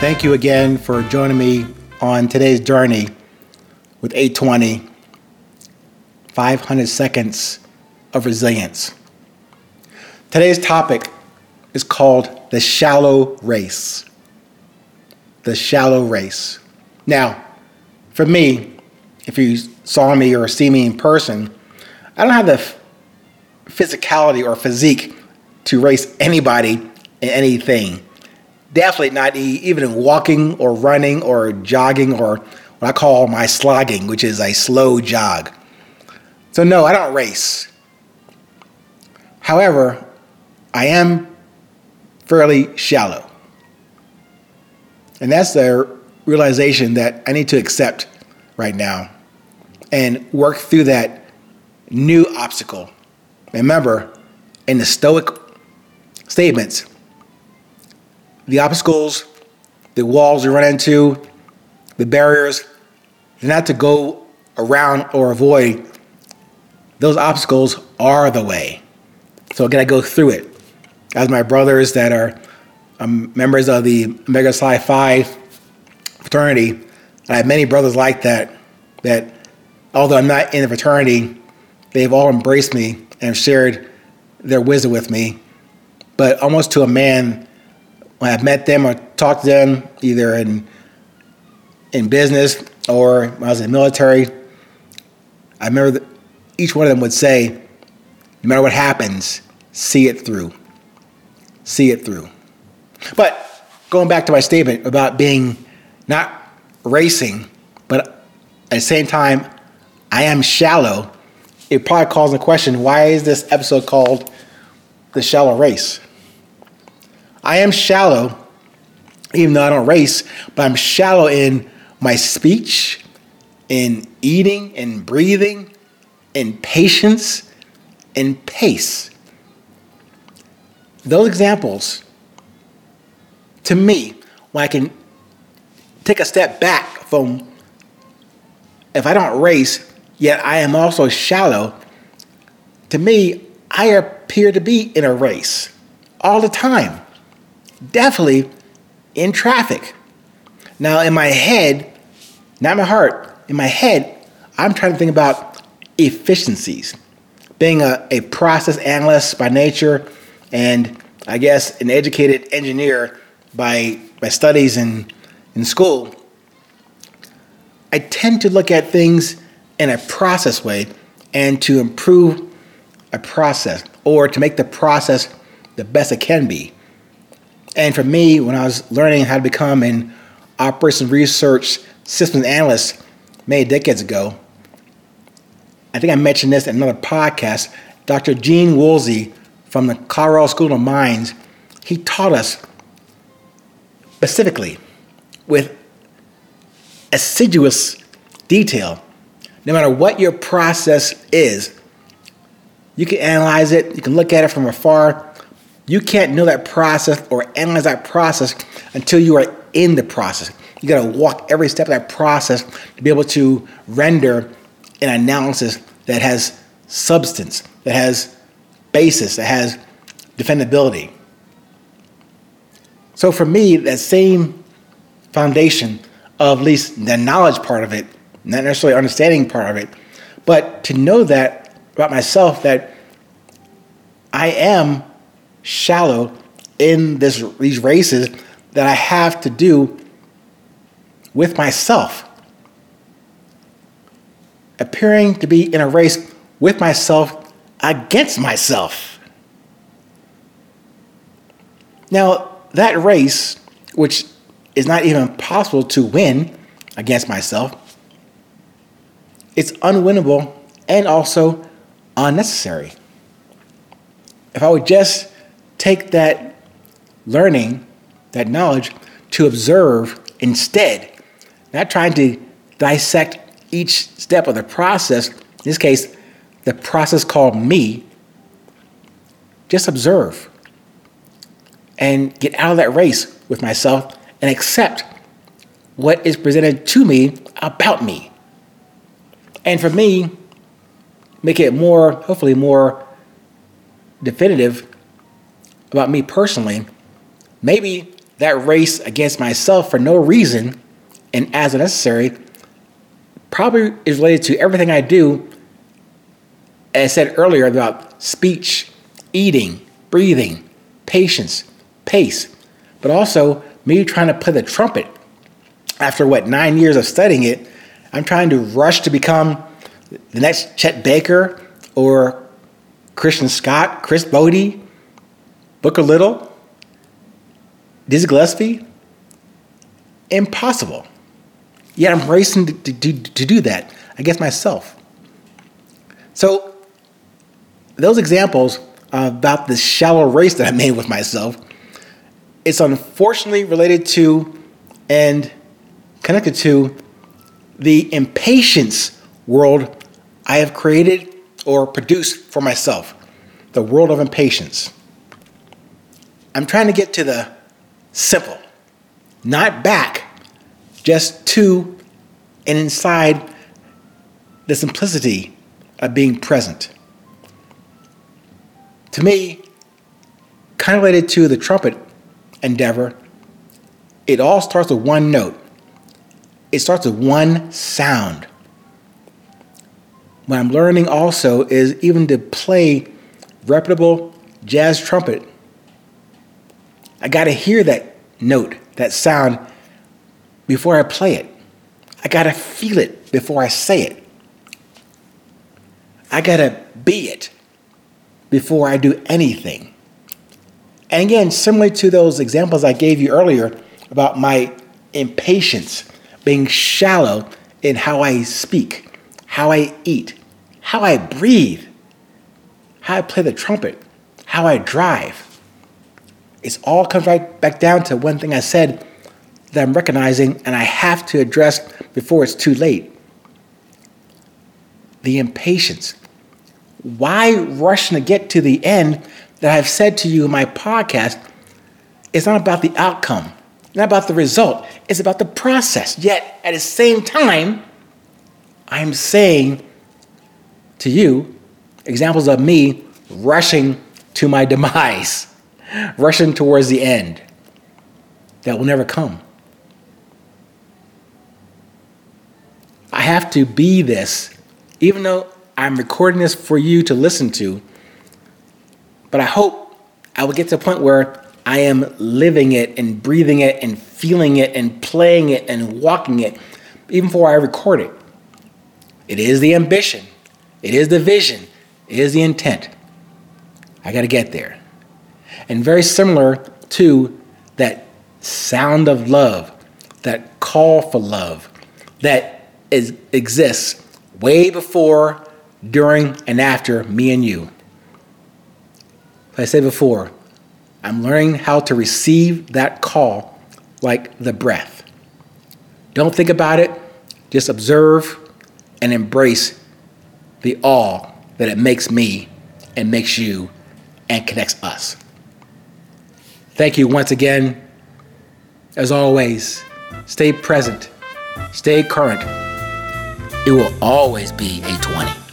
Thank you again for joining me on today's journey with 820 500 seconds of resilience. Today's topic is called the shallow race. The shallow race. Now, for me, if you saw me or see me in person, I don't have the physicality or physique to race anybody in anything. Definitely not even in walking or running or jogging or what I call my slogging, which is a slow jog. So, no, I don't race. However, I am fairly shallow. And that's the realization that I need to accept right now and work through that new obstacle. Remember, in the Stoic statements, the obstacles, the walls you run into, the barriers, they're not to go around or avoid. Those obstacles are the way. So I gotta go through it. As my brothers that are um, members of the Omega Psi Phi fraternity, I have many brothers like that, that although I'm not in the fraternity, they've all embraced me and shared their wisdom with me. But almost to a man, when I've met them or talked to them, either in in business or when I was in the military, I remember each one of them would say, no matter what happens, see it through. See it through. But going back to my statement about being not racing, but at the same time, I am shallow, it probably calls the question why is this episode called The Shallow Race? I am shallow, even though I don't race, but I'm shallow in my speech, in eating and breathing, in patience, in pace. Those examples, to me, when I can take a step back from if I don't race, yet I am also shallow, to me, I appear to be in a race all the time. Definitely in traffic. Now, in my head, not my heart, in my head, I'm trying to think about efficiencies. Being a, a process analyst by nature, and I guess an educated engineer by, by studies in, in school, I tend to look at things in a process way and to improve a process or to make the process the best it can be. And for me, when I was learning how to become an operations research systems analyst many decades ago, I think I mentioned this in another podcast. Dr. Gene Woolsey from the Colorado School of Mines, he taught us specifically with assiduous detail, no matter what your process is, you can analyze it, you can look at it from afar. You can't know that process or analyze that process until you are in the process. You got to walk every step of that process to be able to render an analysis that has substance, that has basis, that has defendability. So for me, that same foundation of at least the knowledge part of it, not necessarily understanding part of it, but to know that about myself that I am shallow in this these races that I have to do with myself. Appearing to be in a race with myself against myself. Now, that race, which is not even possible to win against myself, it's unwinnable and also unnecessary. If I would just take that learning, that knowledge, to observe instead, not trying to dissect each step of the process, in this case, the process called me, just observe and get out of that race with myself and accept what is presented to me about me. And for me, make it more, hopefully, more definitive about me personally. Maybe that race against myself for no reason and as necessary probably is related to everything I do, as I said earlier, about speech, eating, breathing, patience, pace, but also me trying to play the trumpet. After what, nine years of studying it, I'm trying to rush to become the next Chet Baker or Christian Scott, Chris Botti, Booker Little, Dizzy Gillespie. Impossible. Yet I'm racing to, to, to, do that against myself. So, those examples about this shallow race that I made with myself, it's unfortunately related to and connected to the impatience world I have created or produced for myself, the world of impatience. I'm trying to get to the simple, not back, just to and inside the simplicity of being present. To me, kind of related to the trumpet endeavor, it all starts with one note. It starts with one sound. What I'm learning also is even to play reputable jazz trumpet. I got to hear that note, that sound, before I play it. I got to feel it before I say it. I got to be it before I do anything. And again, similar to those examples I gave you earlier about my impatience, being shallow in how I speak, how I eat, how I breathe, how I play the trumpet, how I drive. It all comes right back down to one thing I said that I'm recognizing and I have to address before it's too late the impatience. Why rushing to get to the end that I've said to you in my podcast? It's not about the outcome, not about the result, it's about the process. Yet at the same time, I'm saying to you examples of me rushing to my demise, rushing towards the end that will never come. I have to be this, even though I'm recording this for you to listen to. But I hope I will get to a point where I am living it and breathing it and feeling it and playing it and walking it even before I record it. It is the ambition, it is the vision, it is the intent. I got to get there. And very similar to that sound of love, that call for love, that is, exists way before, during, and after me and you. As I said before, I'm learning how to receive that call like the breath. Don't think about it, just observe and embrace the awe that it makes me and makes you and connects us. Thank you once again. As always, stay present, stay current it will always be a 20.